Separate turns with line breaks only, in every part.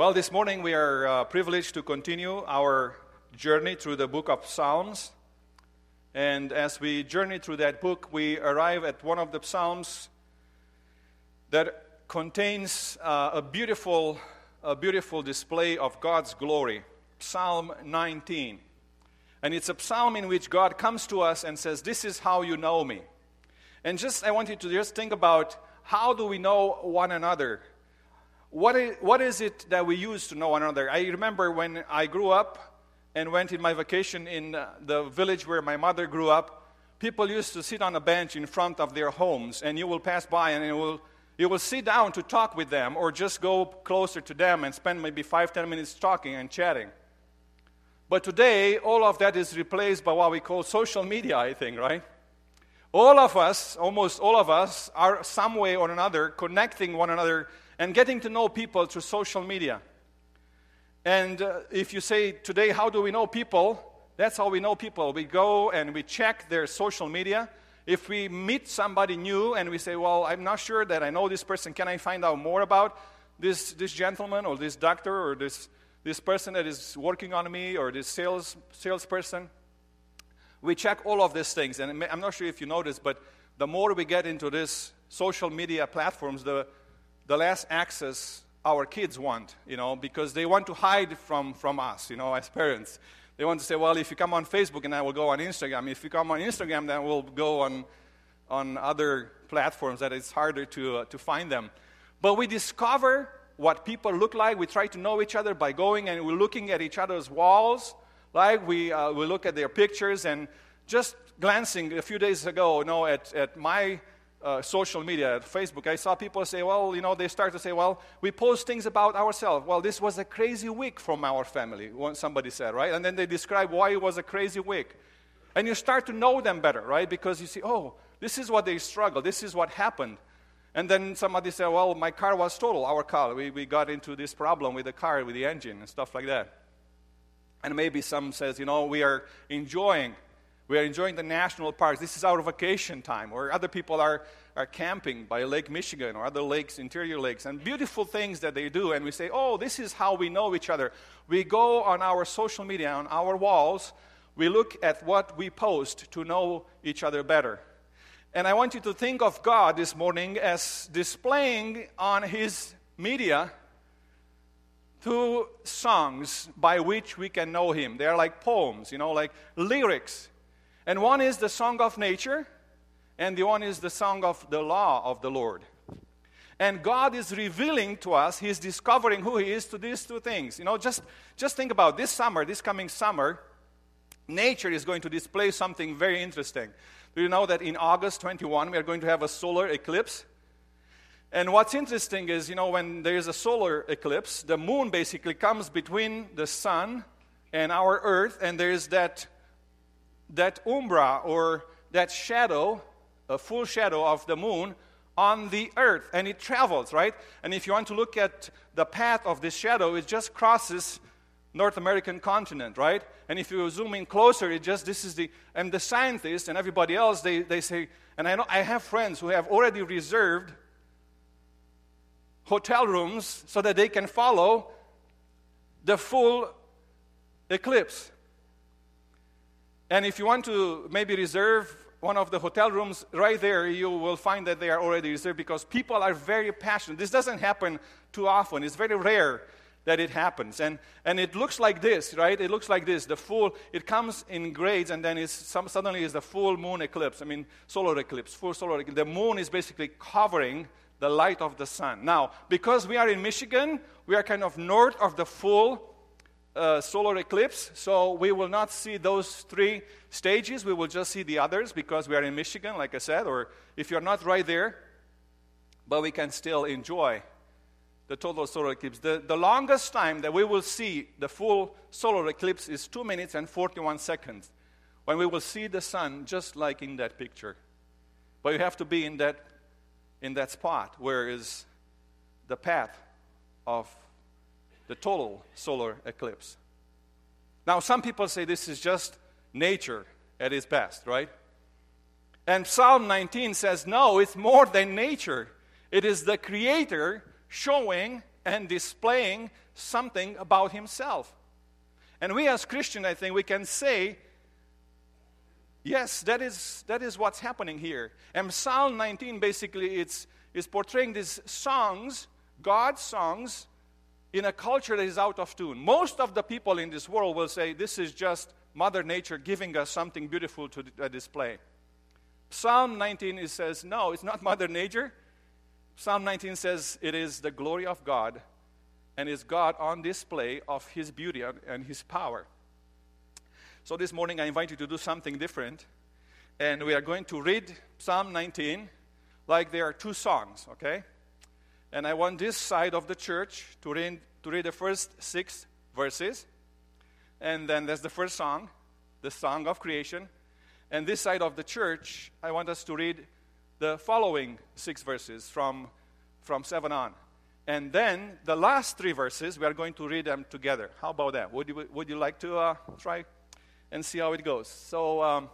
Well, this morning we are uh, privileged to continue our journey through the book of Psalms. And as we journey through that book, we arrive at one of the Psalms that contains uh, a, beautiful, a beautiful display of God's glory Psalm 19. And it's a psalm in which God comes to us and says, This is how you know me. And just, I want you to just think about how do we know one another? What is, what is it that we use to know one another? I remember when I grew up and went in my vacation in uh, the village where my mother grew up, people used to sit on a bench in front of their homes, and you will pass by and you will, you will sit down to talk with them or just go closer to them and spend maybe five, ten minutes talking and chatting. But today, all of that is replaced by what we call social media, I think, right? All of us, almost all of us, are some way or another connecting one another and getting to know people through social media. And uh, if you say today, how do we know people? That's how we know people. We go and we check their social media. If we meet somebody new and we say, well, I'm not sure that I know this person, can I find out more about this, this gentleman or this doctor or this, this person that is working on me or this sales salesperson? We check all of these things. And I'm not sure if you noticed, but the more we get into these social media platforms, the, the less access our kids want, you know, because they want to hide from, from us, you know, as parents. They want to say, well, if you come on Facebook, and I will go on Instagram. If you come on Instagram, then we'll go on, on other platforms that it's harder to, uh, to find them. But we discover what people look like. We try to know each other by going and we're looking at each other's walls. Like we, uh, we look at their pictures and just glancing a few days ago, you know, at, at my uh, social media, Facebook, I saw people say, well, you know, they start to say, well, we post things about ourselves. Well, this was a crazy week from our family, somebody said, right? And then they describe why it was a crazy week. And you start to know them better, right? Because you see, oh, this is what they struggle, this is what happened. And then somebody said, well, my car was total, our car. We, we got into this problem with the car, with the engine, and stuff like that. And maybe some says, you know, we are enjoying we are enjoying the national parks. This is our vacation time. Or other people are, are camping by Lake Michigan or other lakes, interior lakes, and beautiful things that they do. And we say, oh, this is how we know each other. We go on our social media, on our walls, we look at what we post to know each other better. And I want you to think of God this morning as displaying on His media two songs by which we can know Him. They are like poems, you know, like lyrics and one is the song of nature, and the one is the song of the law of the Lord. And God is revealing to us, He's discovering who He is to these two things. You know, just, just think about this summer, this coming summer, nature is going to display something very interesting. Do you know that in August 21 we are going to have a solar eclipse? And what's interesting is, you know, when there is a solar eclipse, the moon basically comes between the sun and our earth, and there is that that umbra or that shadow, a full shadow of the moon on the earth and it travels, right? And if you want to look at the path of this shadow, it just crosses North American continent, right? And if you zoom in closer, it just this is the and the scientists and everybody else they, they say, and I know I have friends who have already reserved hotel rooms so that they can follow the full eclipse. And if you want to maybe reserve one of the hotel rooms right there, you will find that they are already reserved because people are very passionate. This doesn't happen too often, it's very rare that it happens. And, and it looks like this, right? It looks like this. The full, it comes in grades and then it's some, suddenly is the full moon eclipse. I mean, solar eclipse, full solar eclipse. The moon is basically covering the light of the sun. Now, because we are in Michigan, we are kind of north of the full uh, solar eclipse, so we will not see those three stages. We will just see the others because we are in Michigan, like I said, or if you're not right there, but we can still enjoy the total solar eclipse. The, the longest time that we will see the full solar eclipse is 2 minutes and 41 seconds when we will see the sun just like in that picture. But you have to be in that, in that spot where is the path of the total solar eclipse. Now, some people say this is just nature at its best, right? And Psalm 19 says, no, it's more than nature. It is the Creator showing and displaying something about himself. And we as Christians, I think, we can say, yes, that is, that is what's happening here. And Psalm 19 basically it's, is portraying these songs, God's songs, in a culture that is out of tune. Most of the people in this world will say this is just Mother Nature giving us something beautiful to uh, display. Psalm 19 it says, no, it's not Mother Nature. Psalm 19 says it is the glory of God and is God on display of his beauty and his power. So this morning I invite you to do something different. And we are going to read Psalm 19 like there are two songs, okay? And I want this side of the church to read, to read the first six verses. And then there's the first song, the song of creation. And this side of the church, I want us to read the following six verses from, from 7 on. And then the last three verses, we are going to read them together. How about that? Would you, would you like to uh, try and see how it goes? So um,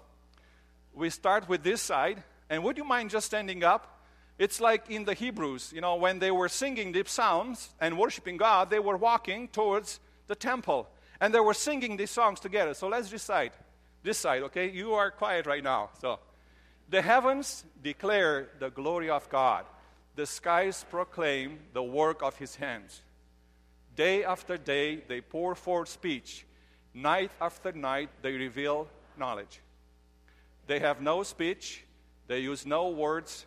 we start with this side. And would you mind just standing up? It's like in the Hebrews, you know, when they were singing deep psalms and worshiping God, they were walking towards the temple. And they were singing these songs together. So let's recite this side, okay? You are quiet right now. So, the heavens declare the glory of God, the skies proclaim the work of his hands. Day after day, they pour forth speech. Night after night, they reveal knowledge. They have no speech, they use no words,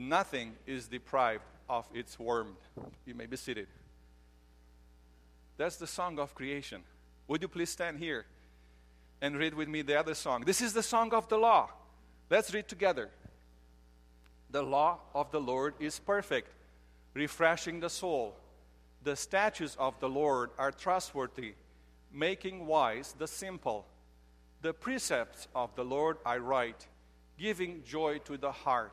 Nothing is deprived of its warmth. You may be seated. That's the song of creation. Would you please stand here and read with me the other song? This is the song of the law. Let's read together. The law of the Lord is perfect, refreshing the soul. The statutes of the Lord are trustworthy, making wise the simple. The precepts of the Lord are right, giving joy to the heart.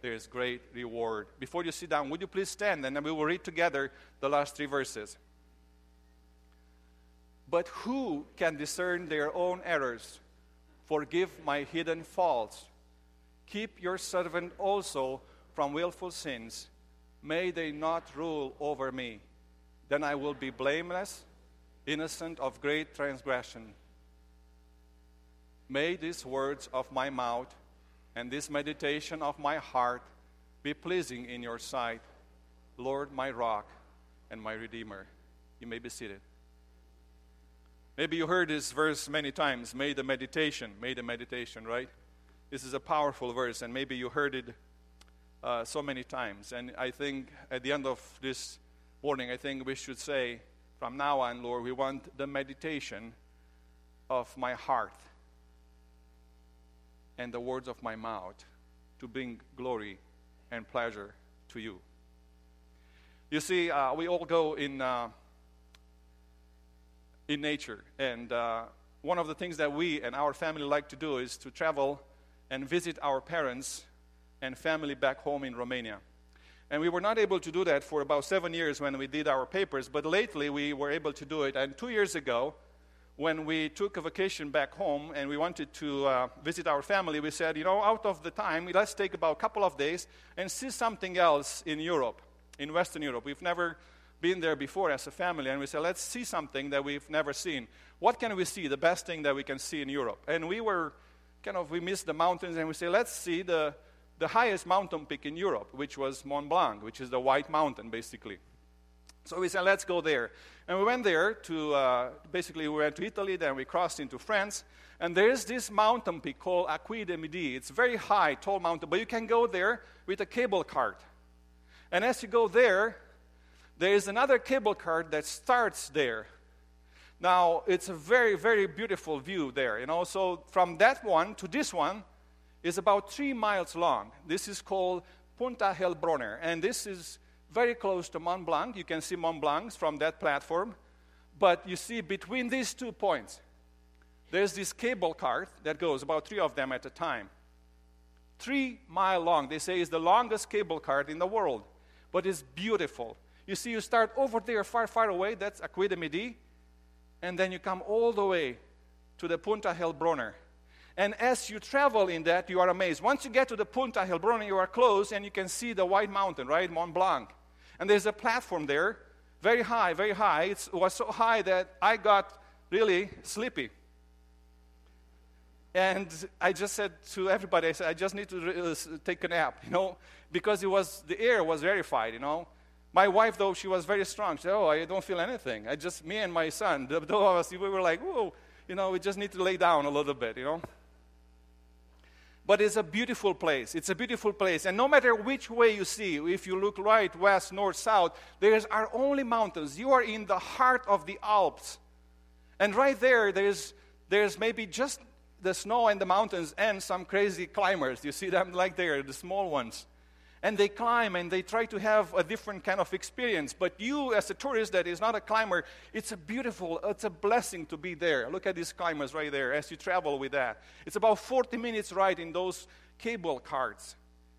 there is great reward. Before you sit down, would you please stand and then we will read together the last three verses. But who can discern their own errors? Forgive my hidden faults. Keep your servant also from wilful sins. May they not rule over me. Then I will be blameless, innocent of great transgression. May these words of my mouth and this meditation of my heart be pleasing in your sight, Lord, my rock and my redeemer. You may be seated. Maybe you heard this verse many times, made the meditation, made the meditation, right? This is a powerful verse, and maybe you heard it uh, so many times. And I think at the end of this morning, I think we should say, from now on, Lord, we want the meditation of my heart and the words of my mouth to bring glory and pleasure to you. You see, uh, we all go in. Uh, in nature. And uh, one of the things that we and our family like to do is to travel and visit our parents and family back home in Romania. And we were not able to do that for about seven years when we did our papers, but lately we were able to do it. And two years ago, when we took a vacation back home and we wanted to uh, visit our family, we said, you know, out of the time, let's take about a couple of days and see something else in Europe, in Western Europe. We've never been there before as a family, and we said, let's see something that we've never seen. What can we see? The best thing that we can see in Europe. And we were kind of, we missed the mountains, and we said, let's see the, the highest mountain peak in Europe, which was Mont Blanc, which is the White Mountain, basically. So we said, let's go there. And we went there to, uh, basically, we went to Italy, then we crossed into France. And there's this mountain peak called Aiguille de Midi. It's very high, tall mountain, but you can go there with a cable cart. And as you go there, there is another cable cart that starts there. Now, it's a very, very beautiful view there, you know. So from that one to this one is about three miles long. This is called Punta Helbronner, and this is very close to Mont Blanc. You can see Mont Blanc from that platform. But you see, between these two points, there's this cable cart that goes, about three of them at a time. Three mile long. They say is the longest cable cart in the world, but it's beautiful. You see, you start over there, far, far away, that's de Midi, and then you come all the way to the Punta Helbronner. And as you travel in that, you are amazed. Once you get to the Punta Helbronner, you are close and you can see the White Mountain, right? Mont Blanc. And there's a platform there, very high, very high. It was so high that I got really sleepy. And I just said to everybody, I said, I just need to uh, take a nap, you know, because it was, the air was rarefied, you know. My wife, though, she was very strong. She said, Oh, I don't feel anything. I just, me and my son, the two of us, we were like, Whoa, you know, we just need to lay down a little bit, you know. But it's a beautiful place. It's a beautiful place. And no matter which way you see, if you look right, west, north, south, there are only mountains. You are in the heart of the Alps. And right there, there's, there's maybe just the snow and the mountains and some crazy climbers. You see them like there, the small ones. And they climb and they try to have a different kind of experience. But you, as a tourist that is not a climber, it's a beautiful, it's a blessing to be there. Look at these climbers right there as you travel with that. It's about 40 minutes ride in those cable cars.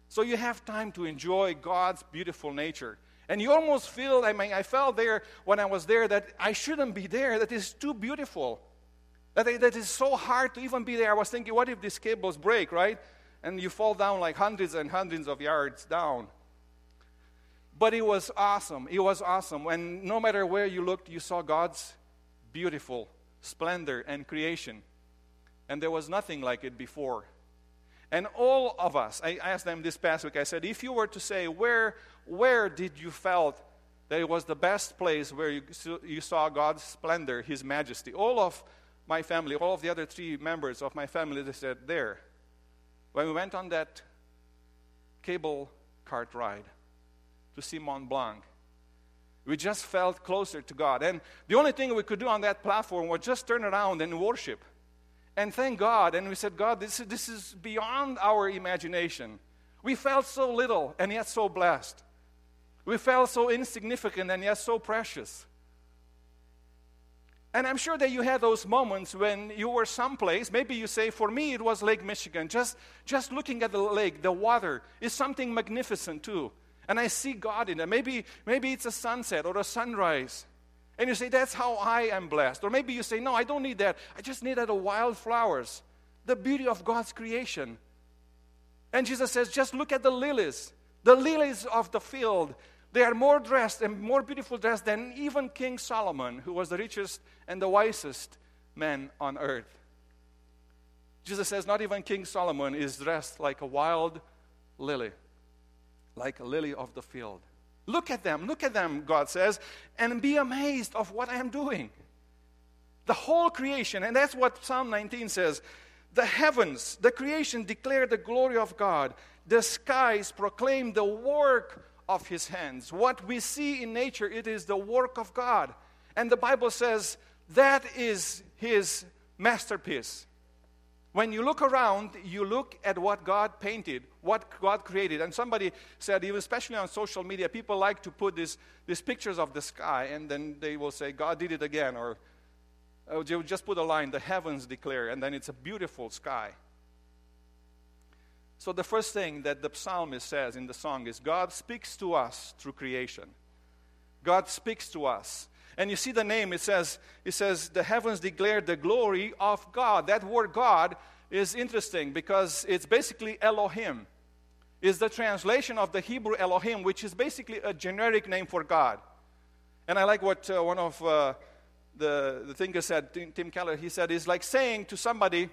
So you have time to enjoy God's beautiful nature. And you almost feel, I mean, I felt there when I was there that I shouldn't be there, that is too beautiful. That, that is so hard to even be there. I was thinking, what if these cables break, right? And you fall down like hundreds and hundreds of yards down. But it was awesome. It was awesome. And no matter where you looked, you saw God's beautiful splendor and creation. And there was nothing like it before. And all of us, I asked them this past week, I said, if you were to say, where, where did you felt that it was the best place where you, you saw God's splendor, His majesty? All of my family, all of the other three members of my family, they said, there. When we went on that cable cart ride to see Mont Blanc, we just felt closer to God. And the only thing we could do on that platform was just turn around and worship. And thank God. And we said, God, this, this is beyond our imagination. We felt so little and yet so blessed. We felt so insignificant and yet so precious. And I'm sure that you had those moments when you were someplace. Maybe you say, for me, it was Lake Michigan. Just, just looking at the lake, the water is something magnificent too. And I see God in it. Maybe, maybe it's a sunset or a sunrise. And you say, that's how I am blessed. Or maybe you say, no, I don't need that. I just need the wildflowers, the beauty of God's creation. And Jesus says, just look at the lilies, the lilies of the field. They are more dressed and more beautiful dressed than even King Solomon, who was the richest and the wisest man on earth. Jesus says, not even King Solomon is dressed like a wild lily, like a lily of the field. Look at them, look at them, God says, and be amazed of what I am doing. The whole creation, and that's what Psalm 19 says. The heavens, the creation declare the glory of God. The skies proclaim the work of his hands. What we see in nature, it is the work of God. And the Bible says that is his masterpiece. When you look around, you look at what God painted, what God created. And somebody said, even especially on social media, people like to put these, these pictures of the sky, and then they will say, God did it again. Or uh, they will just put a line, the heavens declare, and then it's a beautiful sky. So, the first thing that the psalmist says in the song is God speaks to us through creation. God speaks to us. And you see the name, it says, it says, the heavens declare the glory of God. That word God is interesting because it's basically Elohim. Is the translation of the Hebrew Elohim, which is basically a generic name for God. And I like what uh, one of uh, the, the thinkers said, Tim Keller, he said, it's like saying to somebody,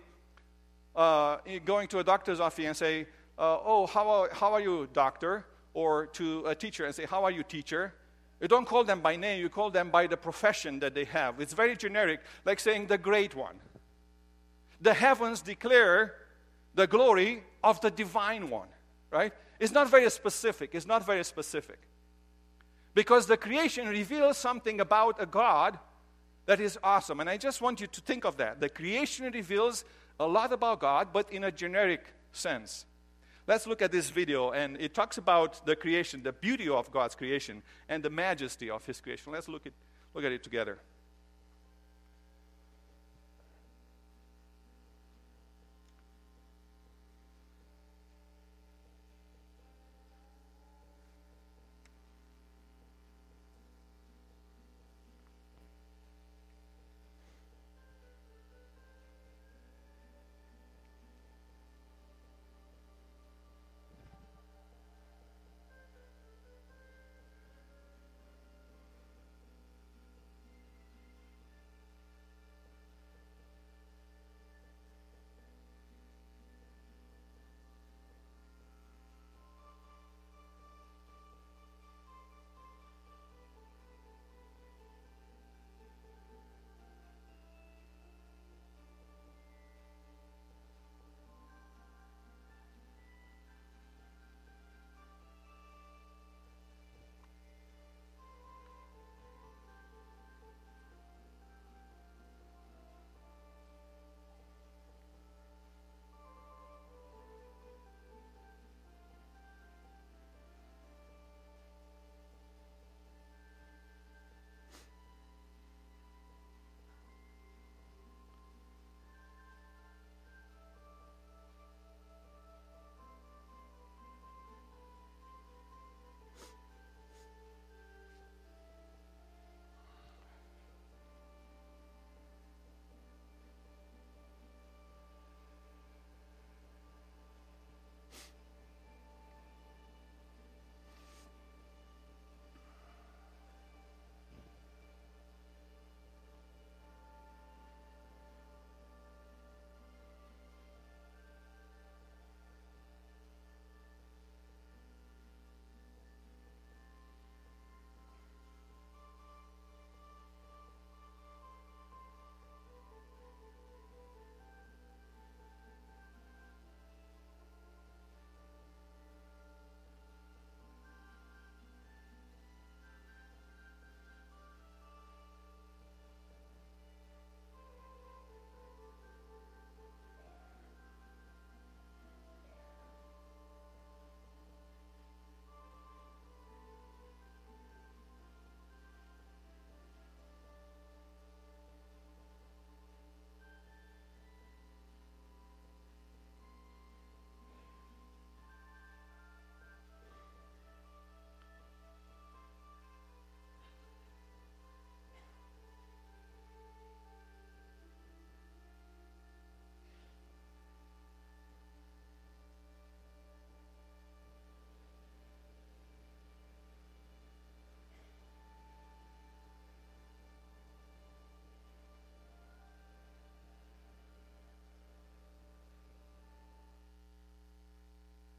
uh, going to a doctor's office and say, uh, Oh, how are, how are you, doctor? Or to a teacher and say, How are you, teacher? You don't call them by name, you call them by the profession that they have. It's very generic, like saying the great one. The heavens declare the glory of the divine one, right? It's not very specific. It's not very specific. Because the creation reveals something about a God that is awesome. And I just want you to think of that. The creation reveals a lot about God, but in a generic sense. Let's look at this video, and it talks about the creation, the beauty of God's creation, and the majesty of His creation. Let's look at, look at it together.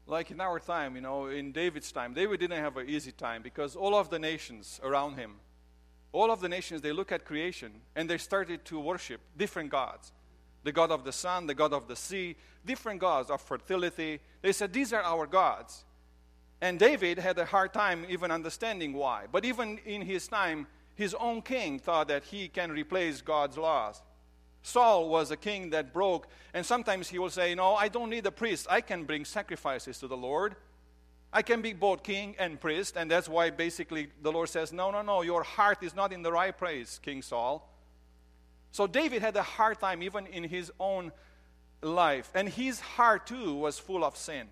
Like in our time, you know, in David's time, David didn't have an easy time because all of the nations around him, all of the nations, they look at creation and they started to worship different gods. The God of the sun, the God of the sea, different gods of fertility. They said, These are our gods. And David had a hard time even understanding why. But even in his time, his own king thought that he can replace God's laws. Saul was a king that broke, and sometimes he will say, No, I don't need a priest. I can bring sacrifices to the Lord. I can be both king and priest, and that's why basically the Lord says, No, no, no, your heart is not in the right place, King Saul. So David had a hard time even in his own life, and his heart too was full of sin.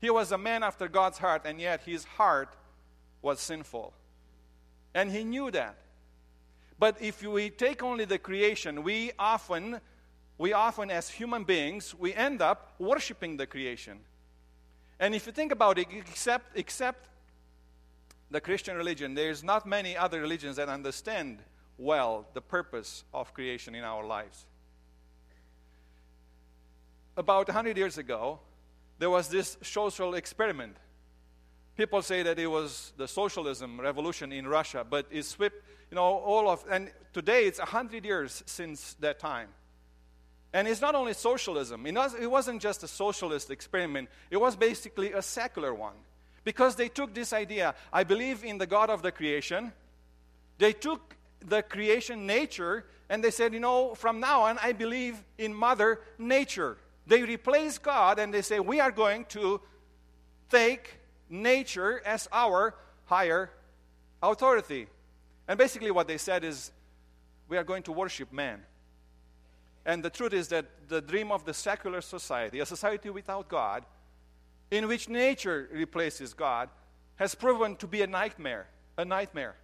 He was a man after God's heart, and yet his heart was sinful. And he knew that. But if we take only the creation, we often, we often as human beings, we end up worshiping the creation. And if you think about it, except, except the Christian religion, there's not many other religions that understand well the purpose of creation in our lives. About 100 years ago, there was this social experiment People say that it was the socialism revolution in Russia, but it swept, you know, all of, and today it's 100 years since that time. And it's not only socialism, it wasn't just a socialist experiment, it was basically a secular one. Because they took this idea, I believe in the God of the creation, they took the creation nature and they said, you know, from now on, I believe in Mother Nature. They replace God and they say, we are going to take nature as our higher authority. And basically, what they said is, we are going to worship man. And the truth is that the dream of the secular society, a society without God, in which nature replaces God, has proven to be a nightmare. A nightmare.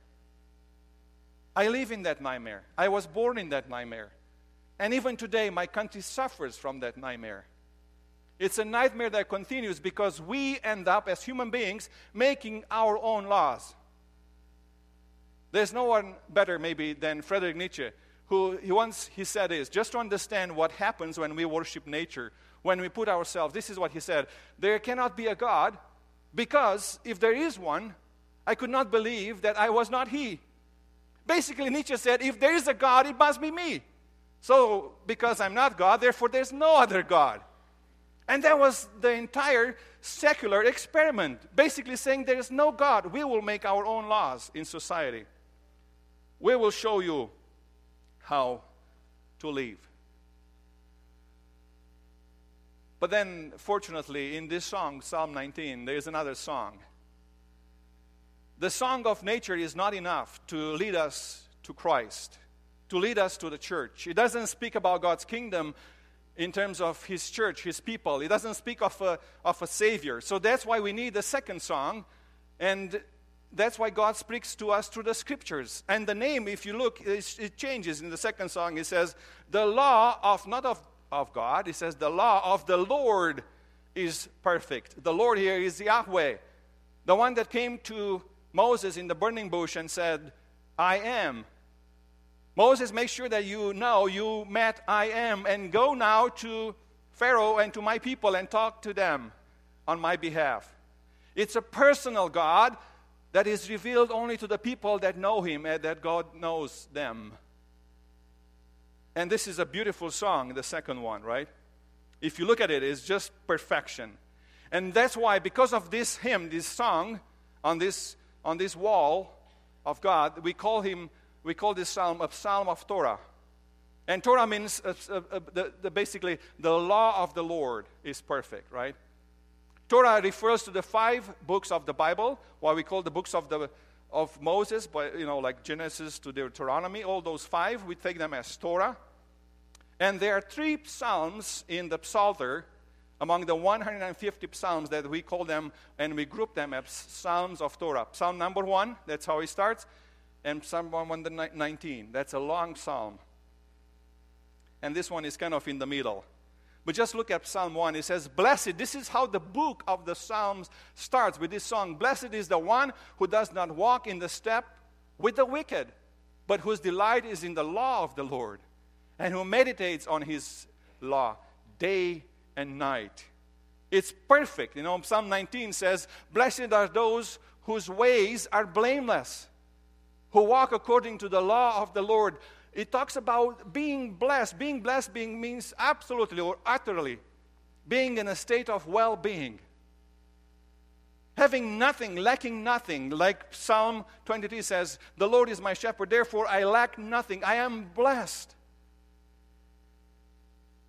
I live in that nightmare. I was born in that nightmare. And even today, my country suffers from that nightmare. It's a nightmare that continues because we end up, as human beings, making our own laws. There's no one better, maybe, than Friedrich Nietzsche, who he once he said is just to understand what happens when we worship nature, when we put ourselves. This is what he said: there cannot be a God because if there is one, I could not believe that I was not He. Basically, Nietzsche said, if there is a God, it must be me. So, because I'm not God, therefore there's no other God. And that was the entire secular experiment, basically saying there is no God. We will make our own laws in society. We will show you how to live. But then, fortunately, in this song, Psalm 19, there is another song. The song of nature is not enough to lead us to Christ, to lead us to the church. It doesn't speak about God's kingdom in terms of his church, his people. He doesn't speak of a, of a savior. So that's why we need the second song. And that's why God speaks to us through the scriptures. And the name, if you look, it changes. In the second song, it says, The law of, not of, of God, it says, The law of the Lord is perfect. The Lord here is Yahweh, the one that came to Moses in the burning bush and said, I am Moses, make sure that you know you met I am, and go now to Pharaoh and to my people and talk to them on my behalf. It's a personal God that is revealed only to the people that know Him and that God knows them. And this is a beautiful song, the second one, right? If you look at it, it's just perfection. And that's why, because of this hymn, this song on this, on this wall of God, we call him we call this psalm a psalm of Torah. And Torah means uh, uh, uh, the, the, basically the law of the Lord is perfect, right? Torah refers to the five books of the Bible, what we call the books of, the, of Moses, but, you know, like Genesis to Deuteronomy, all those five, we take them as Torah. And there are three psalms in the Psalter among the 150 psalms that we call them, and we group them as psalms of Torah. Psalm number one, that's how it starts and Psalm 119. That's a long psalm. And this one is kind of in the middle. But just look at Psalm 1. It says, Blessed, this is how the book of the Psalms starts with this song. Blessed is the one who does not walk in the step with the wicked, but whose delight is in the law of the Lord, and who meditates on his law day and night. It's perfect. You know, Psalm 19 says, Blessed are those whose ways are blameless who walk according to the law of the Lord. It talks about being blessed. Being blessed being means absolutely or utterly being in a state of well being. Having nothing, lacking nothing, like Psalm 23 says, The Lord is my shepherd, therefore I lack nothing. I am blessed.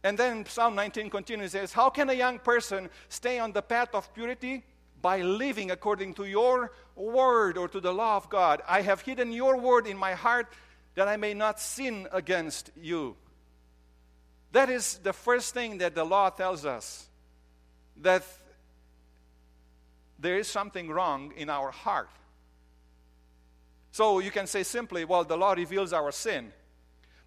And then Psalm 19 continues says, How can a young person stay on the path of purity? by living according to your word or to the law of God. I have hidden your word in my heart that I may not sin against you. That is the first thing that the law tells us that there is something wrong in our heart. So you can say simply, well, the law reveals our sin.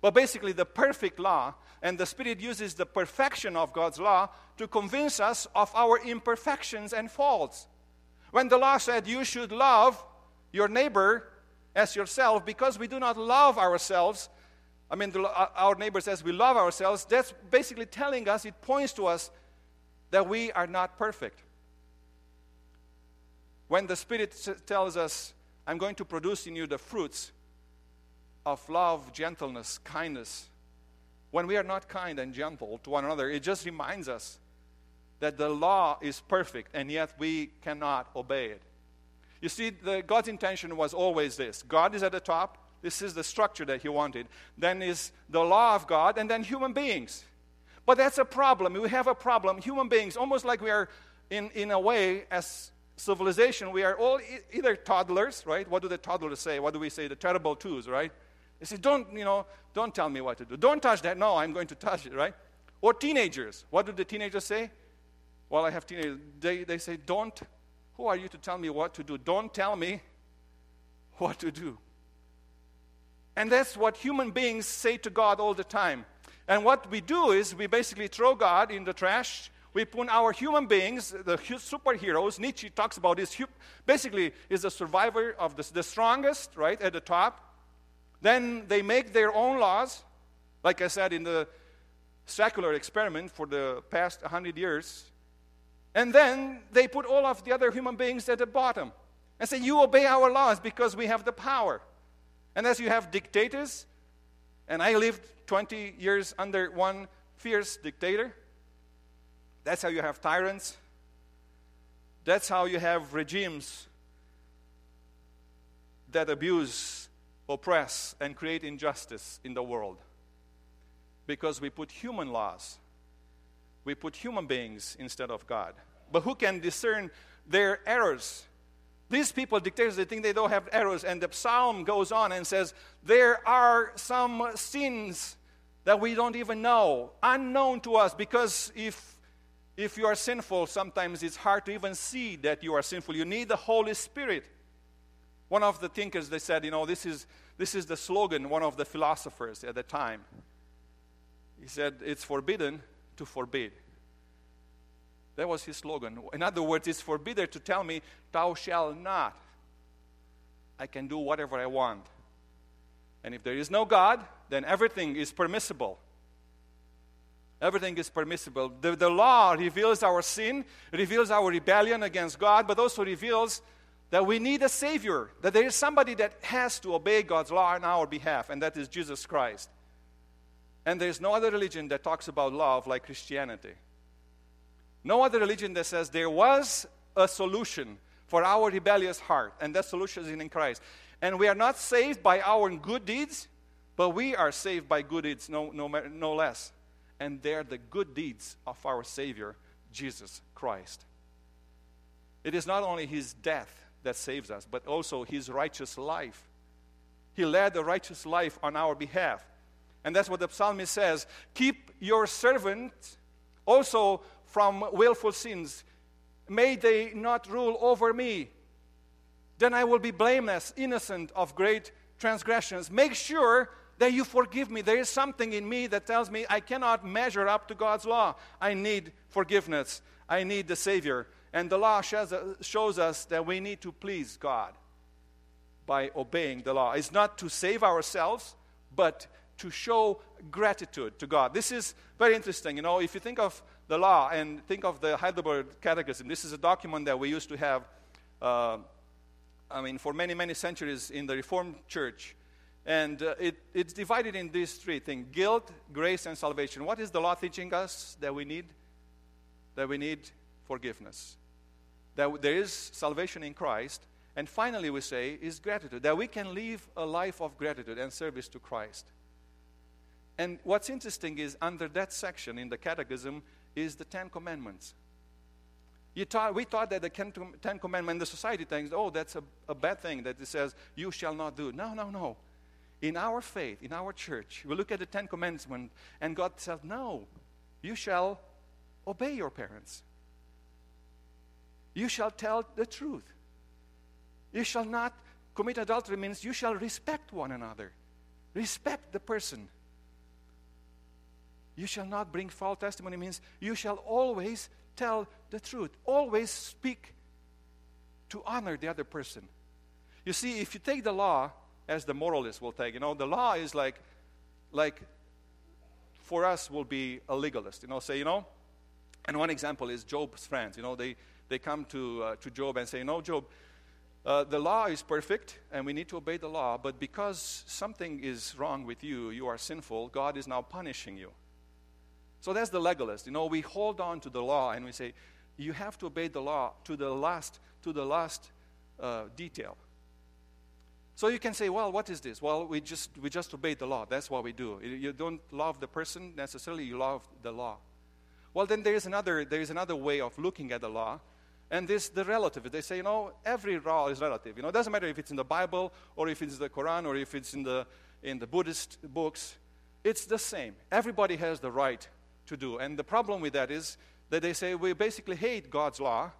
But basically, the perfect law, and the Spirit uses the perfection of God's law to convince us of our imperfections and faults. When the law said you should love your neighbor as yourself, because we do not love ourselves, I mean, the, uh, our neighbor says we love ourselves, that's basically telling us, it points to us that we are not perfect. when the Spirit tells us, I'm going to produce in you the fruits of love, gentleness, kindness, when we are not kind and gentle to one another, it just reminds us that the law is perfect and yet we cannot obey it. You see, the, God's intention was always this God is at the top, this is the structure that He wanted. Then is the law of God, and then human beings. But that's a problem. We have a problem. Human beings, almost like we are, in, in a way, as civilization, we are all e- either toddlers, right? What do the toddlers say? What do we say? The terrible twos, right? They say, don't, you know, don't tell me what to do. Don't touch that. No, I'm going to touch it, right? Or teenagers. What do the teenagers say? Well, I have teenagers. They, they say, don't, who are you to tell me what to do? Don't tell me what to do. And that's what human beings say to God all the time. And what we do is we basically throw God in the trash. We put our human beings, the superheroes, Nietzsche talks about this, basically is the survivor of the, the strongest, right, at the top. Then they make their own laws. Like I said, in the secular experiment for the past 100 years. And then they put all of the other human beings at the bottom and say, You obey our laws because we have the power. And as you have dictators, and I lived 20 years under one fierce dictator, that's how you have tyrants. That's how you have regimes that abuse, oppress, and create injustice in the world. Because we put human laws, we put human beings instead of God. But who can discern their errors? These people, dictators, they think they don't have errors. And the psalm goes on and says, There are some sins that we don't even know, unknown to us, because if, if you are sinful, sometimes it's hard to even see that you are sinful. You need the Holy Spirit. One of the thinkers, they said, you know, this is, this is the slogan, one of the philosophers at the time. He said, It's forbidden to forbid. That was his slogan. In other words, it's forbidden to tell me, Thou shalt not. I can do whatever I want. And if there is no God, then everything is permissible. Everything is permissible. The, the law reveals our sin, reveals our rebellion against God, but also reveals that we need a Savior, that there is somebody that has to obey God's law on our behalf, and that is Jesus Christ. And there is no other religion that talks about love like Christianity. No other religion that says there was a solution for our rebellious heart, and that solution is in Christ. And we are not saved by our good deeds, but we are saved by good deeds, no, no, no less. And they're the good deeds of our Savior, Jesus Christ. It is not only His death that saves us, but also His righteous life. He led a righteous life on our behalf. And that's what the psalmist says Keep your servant also from willful sins. May they not rule over me. Then I will be blameless, innocent of great transgressions. Make sure that you forgive me. There is something in me that tells me I cannot measure up to God's law. I need forgiveness. I need the Savior. And the law shows, shows us that we need to please God by obeying the law. It's not to save ourselves, but to show gratitude to God. This is very interesting. You know, if you think of the law and think of the Heidelberg Catechism, this is a document that we used to have, uh, I mean, for many, many centuries in the Reformed Church. And uh, it, it's divided in these three things guilt, grace, and salvation. What is the law teaching us that we need? That we need forgiveness. That there is salvation in Christ. And finally, we say, is gratitude. That we can live a life of gratitude and service to Christ. And what's interesting is under that section in the Catechism is the Ten Commandments. We thought that the Ten Commandments, the society thinks, oh, that's a, a bad thing that it says, you shall not do. No, no, no. In our faith, in our church, we look at the Ten Commandments and God says, no, you shall obey your parents. You shall tell the truth. You shall not commit adultery means you shall respect one another. Respect the person. You shall not bring false testimony means you shall always tell the truth. Always speak to honor the other person. You see, if you take the law as the moralist will take, you know, the law is like, like for us will be a legalist. You know, say, you know, and one example is Job's friends. You know, they, they come to, uh, to Job and say, No, Job, uh, the law is perfect and we need to obey the law, but because something is wrong with you, you are sinful, God is now punishing you. So that's the legalist. You know, we hold on to the law and we say, you have to obey the law to the last, to the last uh, detail. So you can say, well, what is this? Well, we just, we just obey the law. That's what we do. You don't love the person necessarily, you love the law. Well, then there is another, there is another way of looking at the law, and this the relative. They say, you know, every law is relative. You know, it doesn't matter if it's in the Bible or if it's the Quran or if it's in the, in the Buddhist books. It's the same. Everybody has the right to do. And the problem with that is that they say we basically hate God's law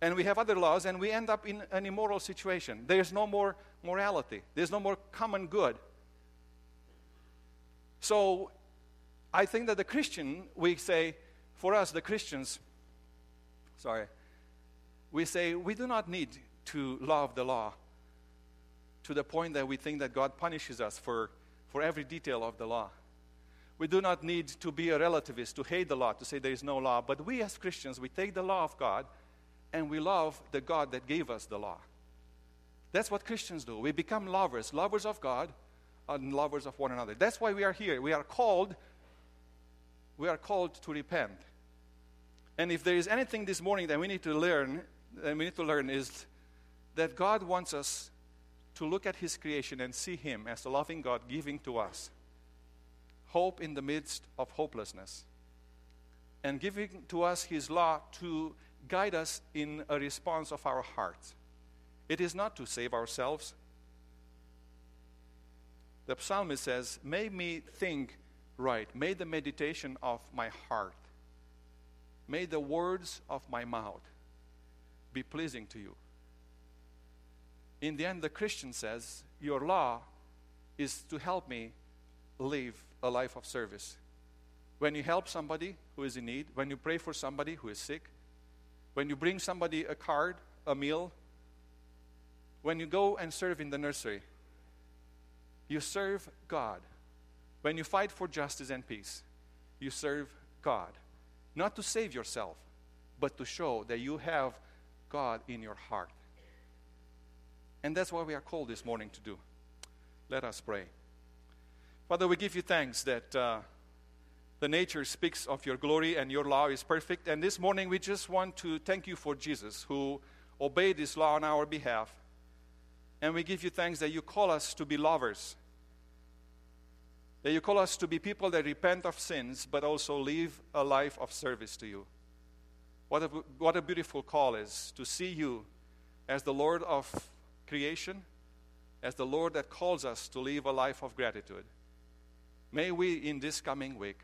and we have other laws and we end up in an immoral situation. There's no more morality, there's no more common good. So I think that the Christian, we say, for us, the Christians, sorry, we say we do not need to love the law to the point that we think that God punishes us for, for every detail of the law. We do not need to be a relativist, to hate the law, to say there is no law. But we as Christians, we take the law of God and we love the God that gave us the law. That's what Christians do. We become lovers, lovers of God and lovers of one another. That's why we are here. We are called we are called to repent. And if there is anything this morning that we need to learn, that we need to learn is that God wants us to look at his creation and see him as a loving God giving to us hope in the midst of hopelessness, and giving to us His law to guide us in a response of our hearts. It is not to save ourselves. The psalmist says, May me think right, may the meditation of my heart, may the words of my mouth be pleasing to you. In the end, the Christian says, Your law is to help me live a life of service. When you help somebody who is in need, when you pray for somebody who is sick, when you bring somebody a card, a meal, when you go and serve in the nursery, you serve God. When you fight for justice and peace, you serve God. Not to save yourself, but to show that you have God in your heart. And that's what we are called this morning to do. Let us pray. Father, we give you thanks that uh, the nature speaks of your glory and your law is perfect. And this morning we just want to thank you for Jesus who obeyed this law on our behalf. And we give you thanks that you call us to be lovers, that you call us to be people that repent of sins but also live a life of service to you. What a, what a beautiful call is to see you as the Lord of creation, as the Lord that calls us to live a life of gratitude. May we, in this coming week,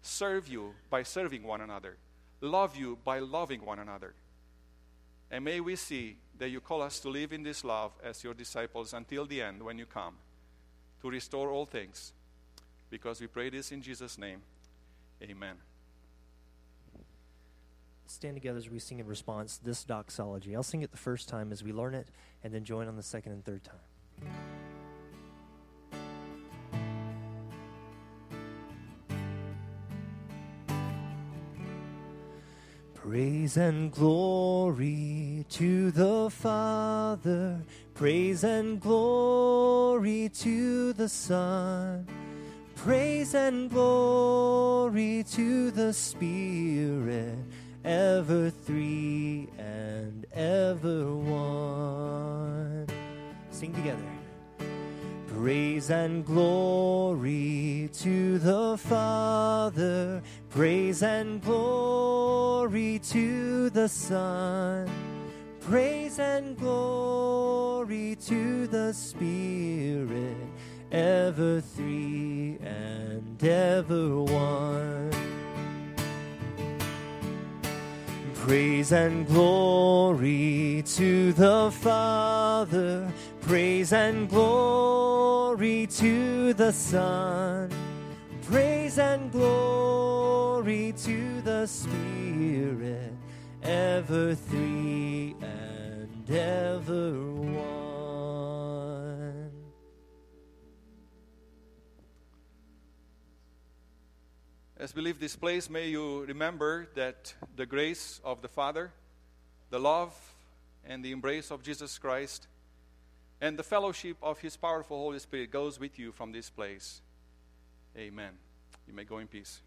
serve you by serving one another, love you by loving one another. And may we see that you call us to live in this love as your disciples until the end when you come to restore all things. Because we pray this in Jesus' name. Amen.
Stand together as we sing in response this doxology. I'll sing it the first time as we learn it, and then join on the second and third time. Praise and glory to the Father, praise and glory to the Son, praise and glory to the Spirit, ever three and ever one. Sing together. Praise and glory to the Father, praise and glory to the Son, praise and glory to the Spirit, ever three and ever one. Praise and glory to the Father, praise and glory to the Son, praise and glory to the Spirit, ever three and ever one.
As we leave this place, may you remember that the grace of the Father, the love and the embrace of Jesus Christ and the fellowship of His powerful Holy Spirit goes with you from this place. Amen. You may go in peace.